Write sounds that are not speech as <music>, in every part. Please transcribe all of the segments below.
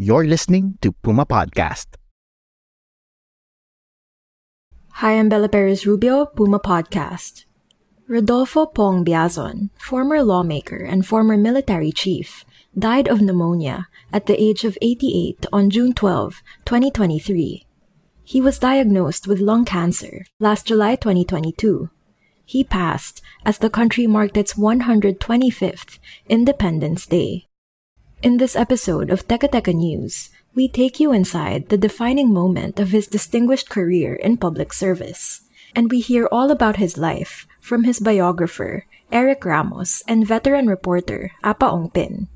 You're listening to Puma Podcast. Hi, I'm Bella Perez Rubio, Puma Podcast. Rodolfo Pong Biazon, former lawmaker and former military chief, died of pneumonia at the age of 88 on June 12, 2023. He was diagnosed with lung cancer last July 2022. He passed as the country marked its 125th Independence Day. In this episode of Teka Teka News, we take you inside the defining moment of his distinguished career in public service. And we hear all about his life from his biographer, Eric Ramos, and veteran reporter, Apa Ongpin.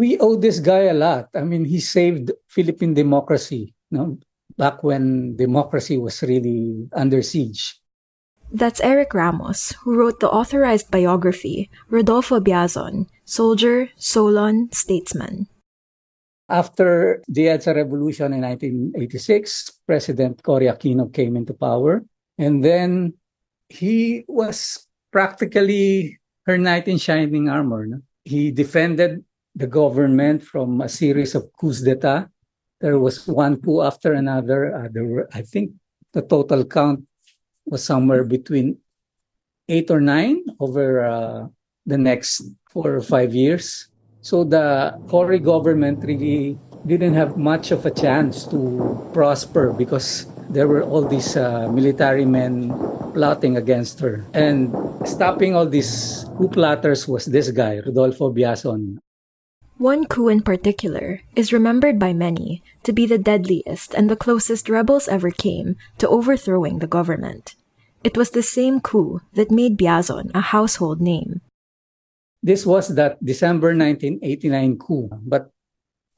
We owe this guy a lot. I mean, he saved Philippine democracy, you know, back when democracy was really under siege. That's Eric Ramos, who wrote the authorized biography, Rodolfo Biazon, Soldier, Solon, Statesman. After the EDSA revolution in 1986, President Cory Aquino came into power. And then he was practically her knight in shining armor. No? He defended the government from a series of coups d'etat. There was one coup after another. Uh, there were, I think, the total count was somewhere between eight or nine over uh, the next four or five years. So the Cory government really didn't have much of a chance to prosper because there were all these uh, military men plotting against her. And stopping all these coup plotters was this guy, Rodolfo Biazon. One coup in particular is remembered by many to be the deadliest and the closest rebels ever came to overthrowing the government. It was the same coup that made Biazon a household name. This was that December 1989 coup. But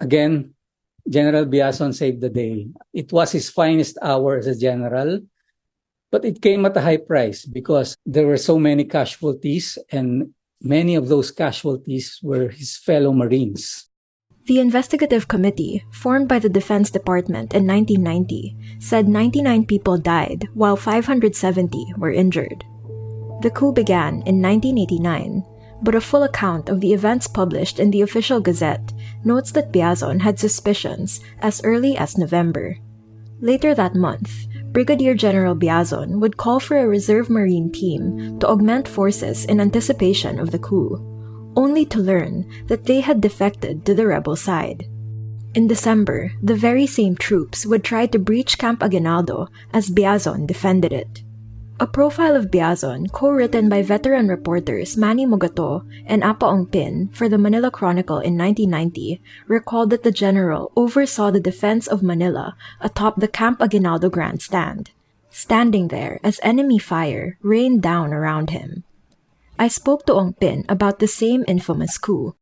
again, General Biazon saved the day. It was his finest hour as a general, but it came at a high price because there were so many casualties and Many of those casualties were his fellow Marines. The investigative committee, formed by the Defense Department in 1990, said 99 people died while 570 were injured. The coup began in 1989, but a full account of the events published in the official gazette notes that Biazon had suspicions as early as November. Later that month, Brigadier General Biazon would call for a reserve marine team to augment forces in anticipation of the coup, only to learn that they had defected to the rebel side. In December, the very same troops would try to breach Camp Aguinaldo as Biazon defended it. A profile of Biazon, co-written by veteran reporters Manny Mogato and Apa Ongpin for the Manila Chronicle in 1990, recalled that the general oversaw the defense of Manila atop the Camp Aguinaldo grandstand, standing there as enemy fire rained down around him. I spoke to Ongpin about the same infamous coup.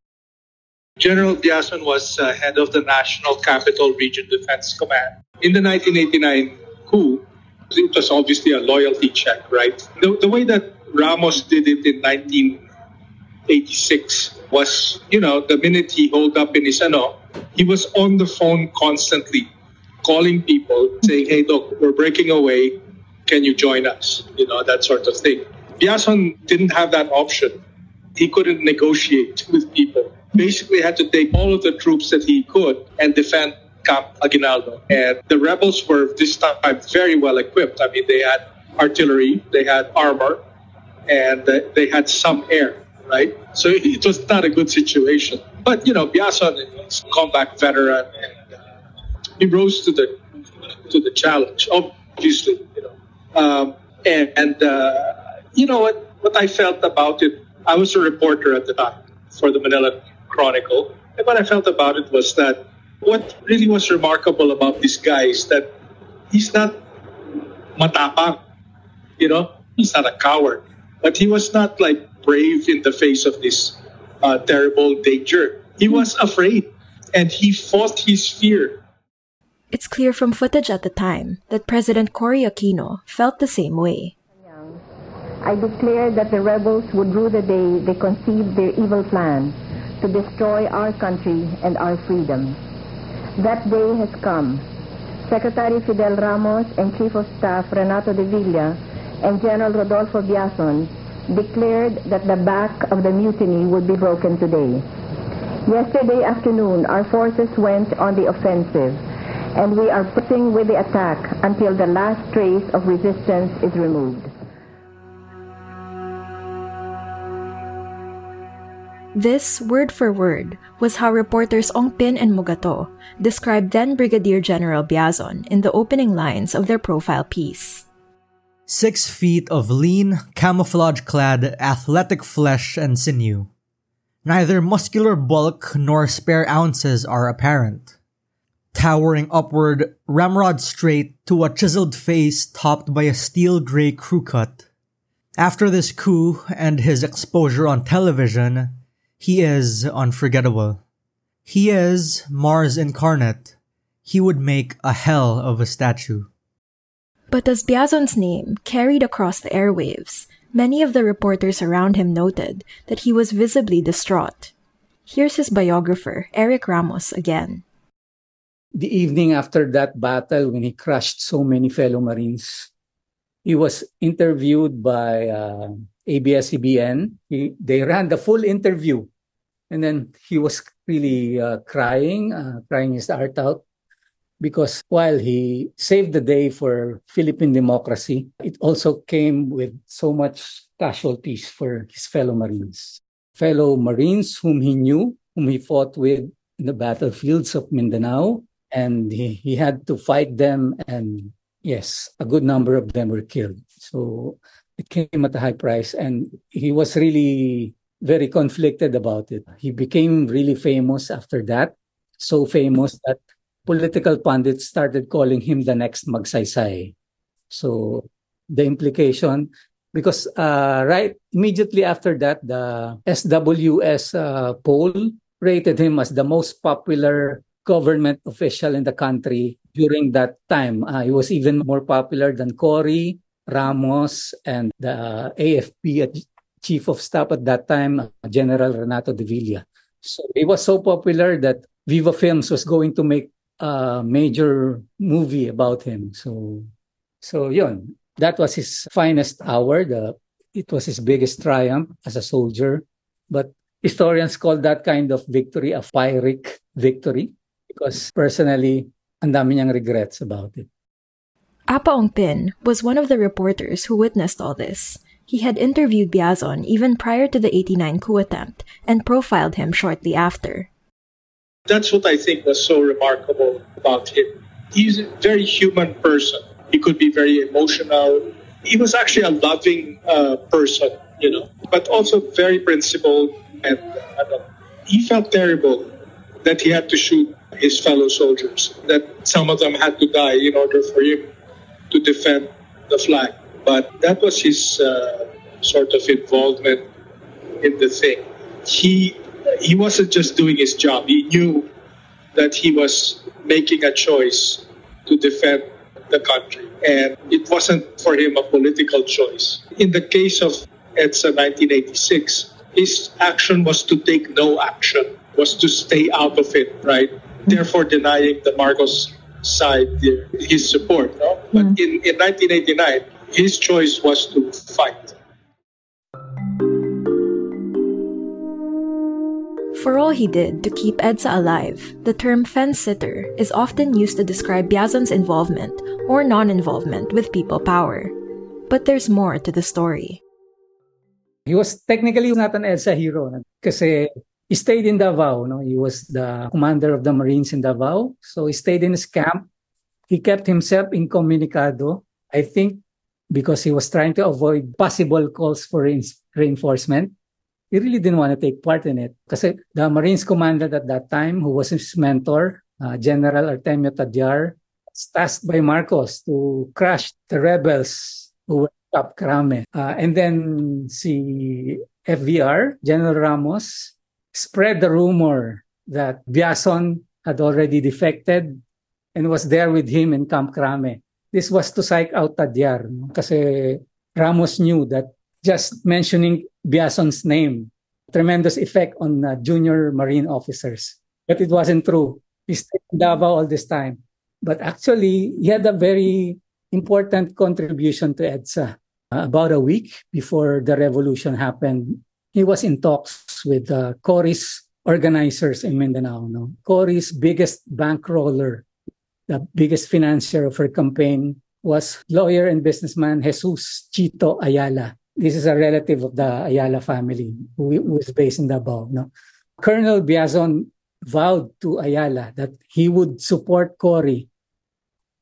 General Biazon was uh, head of the National Capital Region Defense Command. In the 1989 coup, it was obviously a loyalty check, right? The, the way that Ramos did it in 1986 was, you know, the minute he holed up in his ano, he was on the phone constantly, calling people, saying, hey, look, we're breaking away. Can you join us? You know, that sort of thing. Biazon didn't have that option. He couldn't negotiate with people. Basically, had to take all of the troops that he could and defend Camp Aguinaldo. And the rebels were this time very well equipped. I mean, they had artillery, they had armor, and they had some air, right? So it was not a good situation. But, you know, Biazon is a comeback veteran, and uh, he rose to the to the challenge, obviously, you know. Um, and, and uh, you know what, what I felt about it, I was a reporter at the time for the Manila Chronicle. And what I felt about it was that what really was remarkable about this guy is that he's not matapang, you know, he's not a coward, but he was not like brave in the face of this uh, terrible danger. He was afraid and he fought his fear. It's clear from footage at the time that President Cory Aquino felt the same way. I declared that the rebels would rue the day they conceived their evil plan to destroy our country and our freedom. That day has come. Secretary Fidel Ramos and Chief of Staff Renato de Villa and General Rodolfo Biazon declared that the back of the mutiny would be broken today. Yesterday afternoon, our forces went on the offensive, and we are pushing with the attack until the last trace of resistance is removed. This, word for word, was how reporters Ongpin and Mogato described then Brigadier General Biazon in the opening lines of their profile piece. Six feet of lean, camouflage clad, athletic flesh and sinew. Neither muscular bulk nor spare ounces are apparent. Towering upward, ramrod straight to a chiseled face topped by a steel gray crew cut. After this coup and his exposure on television, he is unforgettable. He is Mars incarnate. He would make a hell of a statue. But as Biazon's name carried across the airwaves, many of the reporters around him noted that he was visibly distraught. Here's his biographer, Eric Ramos, again. The evening after that battle, when he crushed so many fellow Marines, he was interviewed by uh, ABS-CBN. He, they ran the full interview and then he was really uh, crying, uh, crying his heart out because while he saved the day for Philippine democracy, it also came with so much casualties for his fellow Marines. Fellow Marines whom he knew, whom he fought with in the battlefields of Mindanao, and he, he had to fight them. And yes, a good number of them were killed. So it came at a high price, and he was really very conflicted about it. He became really famous after that, so famous that political pundits started calling him the next Magsaysay. So the implication, because uh, right immediately after that, the SWS uh, poll rated him as the most popular government official in the country during that time. Uh, he was even more popular than Cory, Ramos, and the AFP chief of staff at that time, General Renato de Villa. So it was so popular that Viva Films was going to make a major movie about him. So, so yun, that was his finest hour. The it was his biggest triumph as a soldier. But historians call that kind of victory a pyrrhic victory because personally, ang dami niyang regrets about it. Apa Ongpin was one of the reporters who witnessed all this. He had interviewed Biazon even prior to the 89 coup attempt and profiled him shortly after. That's what I think was so remarkable about him. He's a very human person. He could be very emotional. He was actually a loving uh, person, you know, but also very principled. And uh, he felt terrible that he had to shoot his fellow soldiers, that some of them had to die in order for him to defend the flag. But that was his uh, sort of involvement in the thing. He he wasn't just doing his job. He knew that he was making a choice to defend the country, and it wasn't for him a political choice. In the case of EDSA 1986, his action was to take no action, was to stay out of it, right? Therefore, denying the Marcos side uh, his support. No? But hmm. in, in 1989, his choice was to fight. For all he did to keep EDSA alive, the term fence sitter is often used to describe Biazon's involvement or non involvement with people power. But there's more to the story. He was technically not an EDSA hero kasi he stayed in Davao. No? He was the commander of the Marines in Davao. So he stayed in his camp. He kept himself incommunicado. I think because he was trying to avoid possible calls for reinforcement. He really didn't want to take part in it. Because the Marines commander at that time, who was his mentor, uh, General Artemio Tadiar, was tasked by Marcos to crush the rebels who were up Crame. Uh, and then si FVR, General Ramos, spread the rumor that Biazon had already defected and was there with him in Camp Crame. This was to psych out Tadiar kasi Ramos knew that just mentioning Biazon's name, tremendous effect on uh, junior Marine officers. But it wasn't true. He stayed in Davao all this time. But actually, he had a very important contribution to EDSA. Uh, about a week before the revolution happened, he was in talks with uh, Cory's organizers in Mindanao. No? Cory's biggest bankroller the biggest financier of her campaign was lawyer and businessman Jesus Chito Ayala. This is a relative of the Ayala family who was based in Davao. No? Colonel Biazon vowed to Ayala that he would support Cory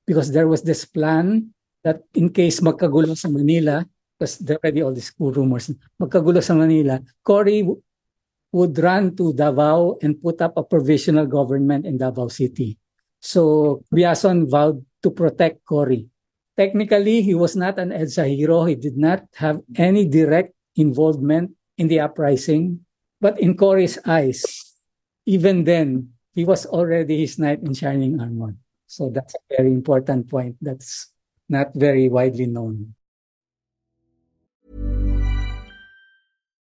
because there was this plan that in case magkagulo sa Manila, because there already all these rumors, magkagulo sa Manila, Cory would run to Davao and put up a provisional government in Davao City. So Biazon vowed to protect Cory. Technically, he was not an EDSA hero. He did not have any direct involvement in the uprising. But in Cory's eyes, even then, he was already his knight in shining armor. So that's a very important point that's not very widely known.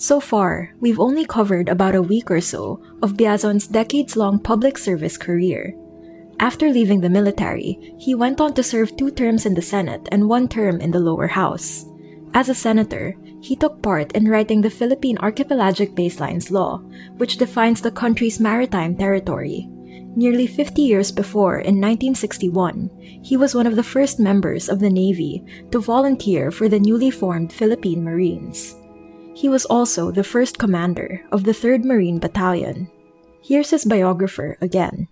So far, we've only covered about a week or so of Biazon's decades long public service career. After leaving the military, he went on to serve two terms in the Senate and one term in the lower house. As a senator, he took part in writing the Philippine Archipelagic Baselines Law, which defines the country's maritime territory. Nearly 50 years before, in 1961, he was one of the first members of the Navy to volunteer for the newly formed Philippine Marines. He was also the first commander of the 3rd Marine Battalion. Here's his biographer again.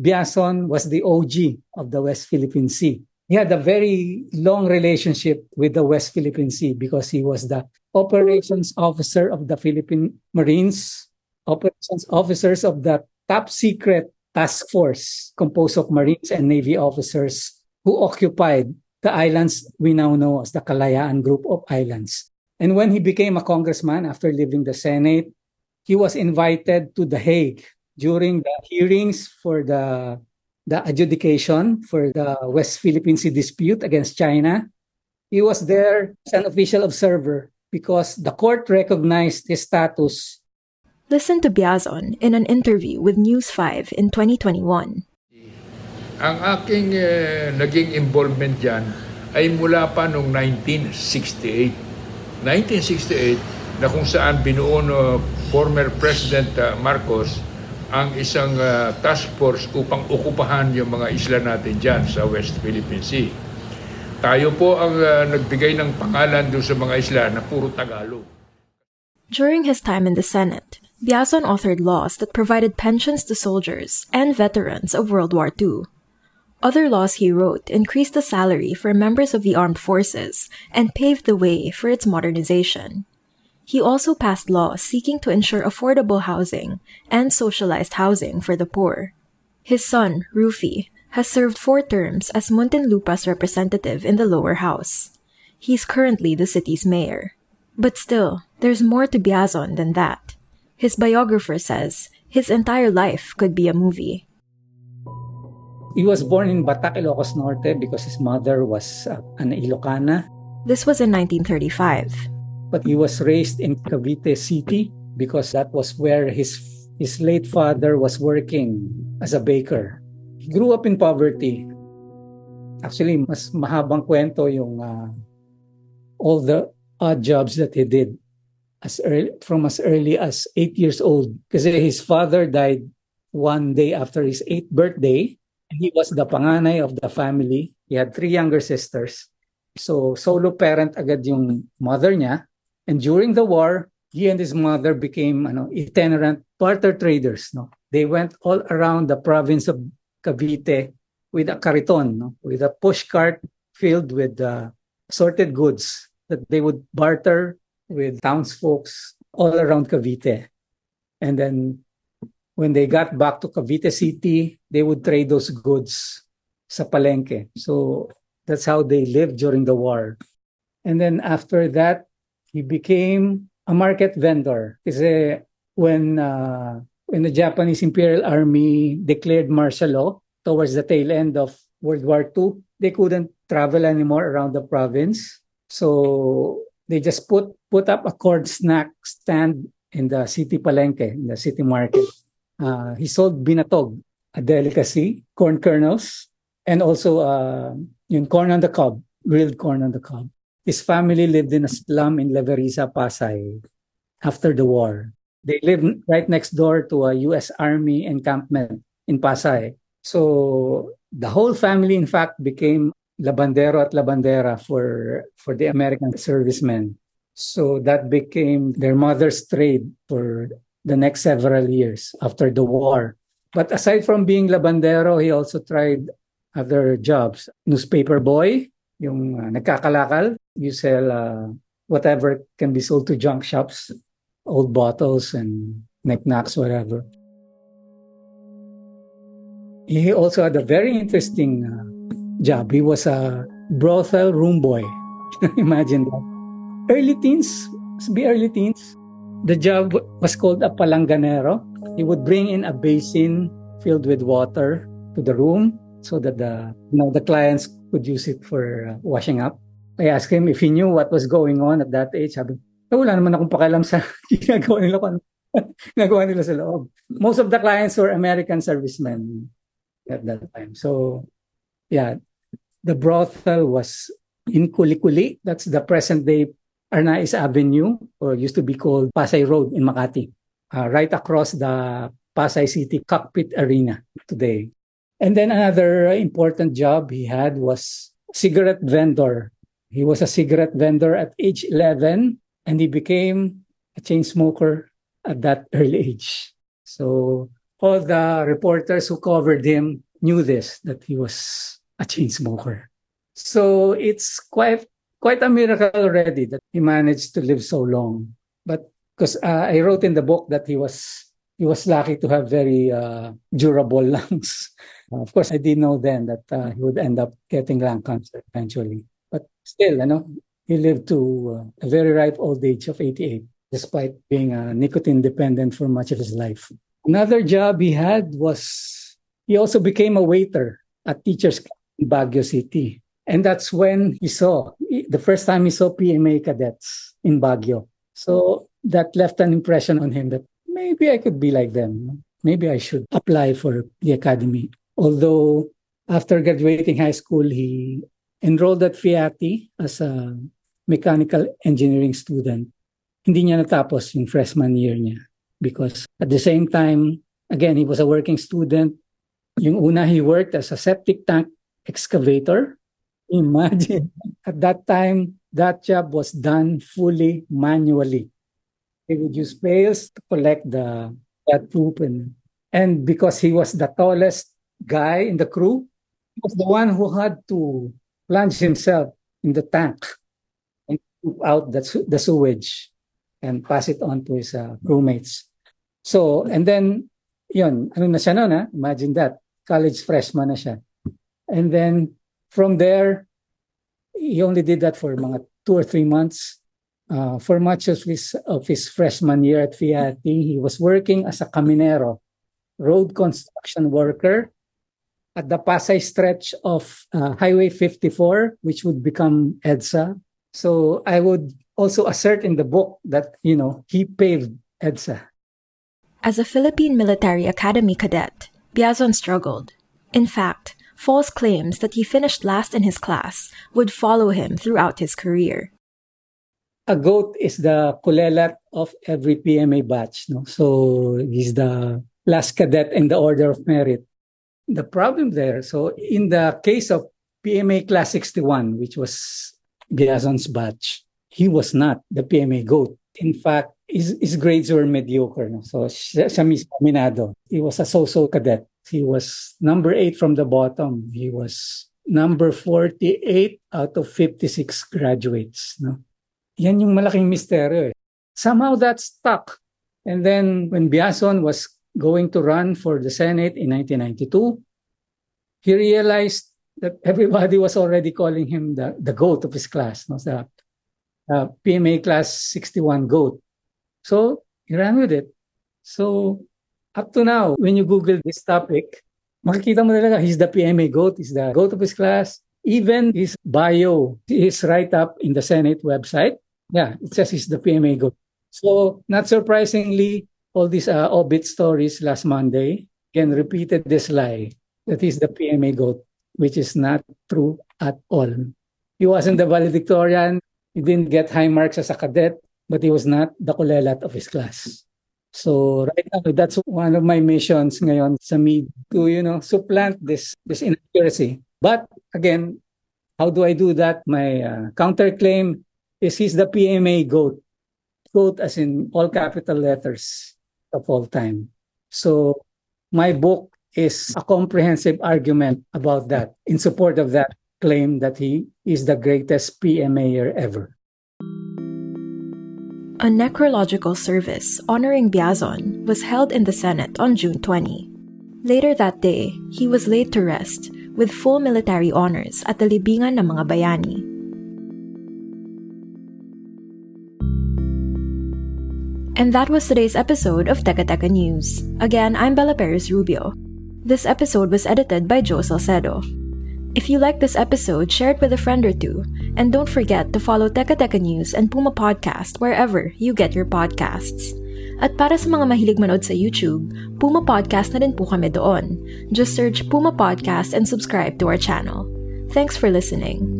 Biazon was the OG of the West Philippine Sea. He had a very long relationship with the West Philippine Sea because he was the operations officer of the Philippine Marines, operations officers of the top secret task force composed of Marines and Navy officers who occupied the islands we now know as the Kalayaan Group of Islands. And when he became a congressman after leaving the Senate, he was invited to The Hague during the hearings for the, the adjudication for the West Philippine Sea dispute against China. He was there as an official observer because the court recognized his status. Listen to Biazon in an interview with News 5 in 2021. Ang aking uh, naging involvement dyan ay mula pa noong 1968. 1968 na kung saan binuo no former President uh, Marcos ang isang uh, task force upang okupahan yung mga isla natin dyan sa West Philippine Sea. Tayo po ang uh, nagbigay ng pangalan doon sa mga isla na puro Tagalog. During his time in the Senate, Biazon authored laws that provided pensions to soldiers and veterans of World War II. Other laws he wrote increased the salary for members of the armed forces and paved the way for its modernization. He also passed laws seeking to ensure affordable housing and socialized housing for the poor. His son, Ruffy, has served four terms as Muntinlupa's representative in the lower house. He's currently the city's mayor. But still, there's more to Biazon than that. His biographer says his entire life could be a movie. He was born in Batac, Ilocos Norte because his mother was uh, an Ilocana. This was in 1935. But he was raised in Cavite City because that was where his his late father was working as a baker. He grew up in poverty. Actually, mas mahabang kwento yung uh, all the odd jobs that he did as early, from as early as eight years old. Kasi his father died one day after his eighth birthday He was the panganay of the family. He had three younger sisters. So solo parent agad yung mother niya. And during the war, he and his mother became ano, itinerant barter traders. No? They went all around the province of Cavite with a cariton, no? with a push cart filled with uh, sorted goods that they would barter with townsfolk all around Cavite. And then when they got back to Cavite City, they would trade those goods sa palengke. So that's how they lived during the war. And then after that, he became a market vendor. Kasi when uh, when the Japanese Imperial Army declared martial law towards the tail end of World War II, they couldn't travel anymore around the province. So they just put put up a corn snack stand in the city palenque, in the city market. Uh, he sold binatog, a delicacy, corn kernels, and also uh, yung corn on the cob, grilled corn on the cob. His family lived in a slum in Leveriza, Pasay after the war. They lived right next door to a U.S. Army encampment in Pasay. So the whole family, in fact, became labandero at labandera for, for the American servicemen. So that became their mother's trade for the next several years after the war. But aside from being labandero, he also tried other jobs. Newspaper boy, yung uh, nagkakalakal. You sell uh, whatever can be sold to junk shops, old bottles and knickknacks, whatever. He also had a very interesting uh, job. He was a brothel room boy. <laughs> Imagine that. Early teens, be early teens. The job was called a palanganero. He would bring in a basin filled with water to the room so that the you know the clients could use it for uh, washing up. I asked him if he knew what was going on at that age. Sabi, eh, wala naman akong pakialam sa <laughs> ginagawa nila kung <laughs> ginagawa nila sa loob. Most of the clients were American servicemen at that time. So, yeah, the brothel was in Kulikuli. That's the present day Arnaiz Avenue, or used to be called Pasay Road in Makati, uh, right across the Pasay City Cockpit Arena today. And then another important job he had was cigarette vendor. He was a cigarette vendor at age 11 and he became a chain smoker at that early age. So all the reporters who covered him knew this, that he was a chain smoker. So it's quite quite a miracle already that he managed to live so long. But because uh, I wrote in the book that he was he was lucky to have very uh, durable <laughs> lungs. Of course, I didn't know then that uh, he would end up getting lung cancer eventually. But still, you know, he lived to uh, a very ripe old age of 88, despite being uh, nicotine dependent for much of his life. Another job he had was he also became a waiter at Teachers in Baguio City. And that's when he saw the first time he saw PMA cadets in Baguio. So that left an impression on him that maybe I could be like them. Maybe I should apply for the academy. Although after graduating high school, he enrolled at FIATI as a mechanical engineering student. Hindi niya natapos yung freshman year niya because at the same time, again, he was a working student. Yung una, he worked as a septic tank excavator Imagine at that time, that job was done fully manually. They would use pails to collect the that poop and and because he was the tallest guy in the crew, he was the one who had to plunge himself in the tank and poop out the, the sewage and pass it on to his uh, crewmates. So, and then, yun, ano na siya noon, ha? Imagine that. College freshman na siya. And then, from there, he only did that for two or three months. Uh, for much of his, of his freshman year at FEATI, he was working as a caminero, road construction worker at the Pasay stretch of uh, Highway 54, which would become EDSA. So I would also assert in the book that, you know, he paved EDSA. As a Philippine Military Academy cadet, Biazon struggled. In fact, false claims that he finished last in his class would follow him throughout his career. A goat is the kulelat of every PMA batch. No? So he's the last cadet in the order of merit. The problem there, so in the case of PMA Class 61, which was Biazon's batch, he was not the PMA GOAT. In fact, his, his grades were mediocre. No? So siya, siya mismo minado. He was a so-so cadet. He was number eight from the bottom. He was number 48 out of 56 graduates. No? Yan yung malaking misteryo. Eh. Somehow that stuck. And then when Biazon was going to run for the Senate in 1992, he realized that everybody was already calling him the, the GOAT of his class. No? The uh, PMA class 61 GOAT. So he ran with it. So up to now, when you Google this topic, makikita mo talaga, he's the PMA GOAT, he's the GOAT of his class. Even his bio, his write-up in the Senate website, yeah, it says he's the PMA GOAT. So not surprisingly, all these uh, obit stories last Monday again repeated this lie that he's the PMA GOAT, which is not true at all. He wasn't the valedictorian. He didn't get high marks as a cadet, but he was not the kulelat of his class. So right now, that's one of my missions ngayon sa me to, you know, supplant this, this inaccuracy. But again, how do I do that? My uh, counterclaim is he's the PMA GOAT. GOAT as in all capital letters of all time. So my book is a comprehensive argument about that in support of that claim that he is the greatest PMAer ever. A necrological service honoring Biazon was held in the Senate on June 20. Later that day, he was laid to rest with full military honors at the libingan ng mga bayani. And that was today's episode of Teka Teka News. Again, I'm Bella Perez Rubio. This episode was edited by Joe Salcedo. If you like this episode, share it with a friend or two. And don't forget to follow Teka Teka News and Puma Podcast wherever you get your podcasts. At para sa mga mahilig manood sa YouTube, Puma Podcast na din po kami doon. Just search Puma Podcast and subscribe to our channel. Thanks for listening.